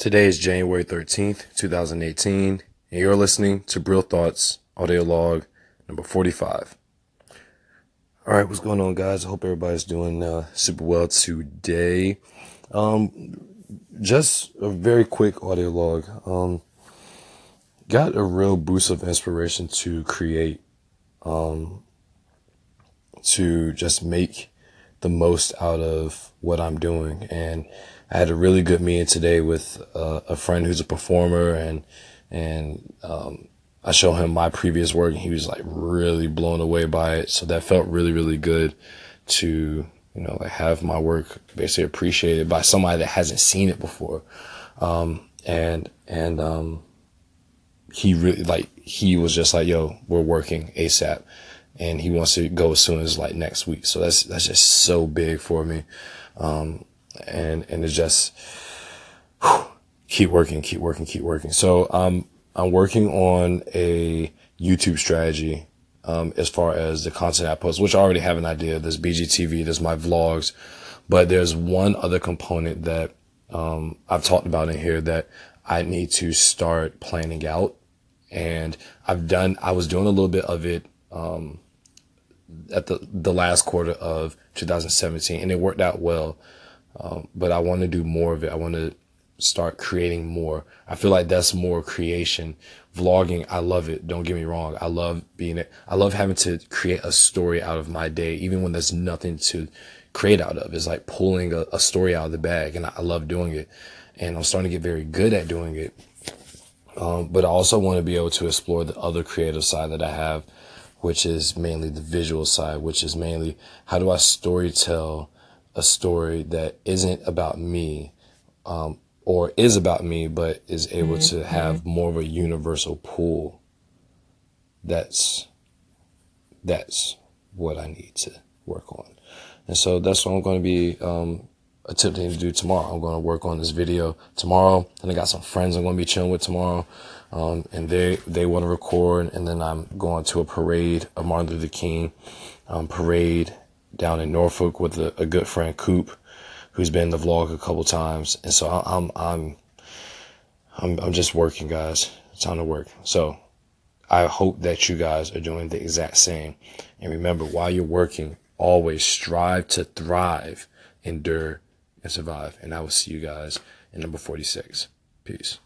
Today is January 13th, 2018, and you're listening to Brill Thoughts audio log number 45. All right, what's going on, guys? I hope everybody's doing uh, super well today. Um, just a very quick audio log. Um, got a real boost of inspiration to create, um, to just make the most out of what I'm doing. And I had a really good meeting today with uh, a friend who's a performer and, and, um, I showed him my previous work and he was like really blown away by it. So that felt really, really good to, you know, like have my work basically appreciated by somebody that hasn't seen it before. Um, and, and, um, he really like, he was just like, yo, we're working ASAP and he wants to go as soon as like next week. So that's, that's just so big for me. Um, and, and it's just whew, keep working, keep working, keep working. So, um, I'm working on a YouTube strategy um, as far as the content I post, which I already have an idea. There's BGTV, there's my vlogs, but there's one other component that um, I've talked about in here that I need to start planning out. And I've done, I was doing a little bit of it um, at the, the last quarter of 2017, and it worked out well. Um, but I want to do more of it. I want to start creating more. I feel like that's more creation. Vlogging, I love it. Don't get me wrong. I love being it. I love having to create a story out of my day, even when there's nothing to create out of. It's like pulling a, a story out of the bag, and I, I, love doing it. And I'm starting to get very good at doing it. Um, but I also want to be able to explore the other creative side that I have, which is mainly the visual side, which is mainly how do I story tell a story that isn't about me, um, or is about me, but is able mm-hmm. to have mm-hmm. more of a universal pool. That's that's what I need to work on, and so that's what I'm going to be um, attempting to do tomorrow. I'm going to work on this video tomorrow, and I got some friends I'm going to be chilling with tomorrow, um, and they they want to record, and then I'm going to a parade, a Martin Luther King um, parade down in Norfolk with a, a good friend Coop who's been in the vlog a couple times. And so I'm, I'm, I'm, I'm just working, guys. It's time to work. So I hope that you guys are doing the exact same. And remember, while you're working, always strive to thrive, endure, and survive. And I will see you guys in number 46. Peace.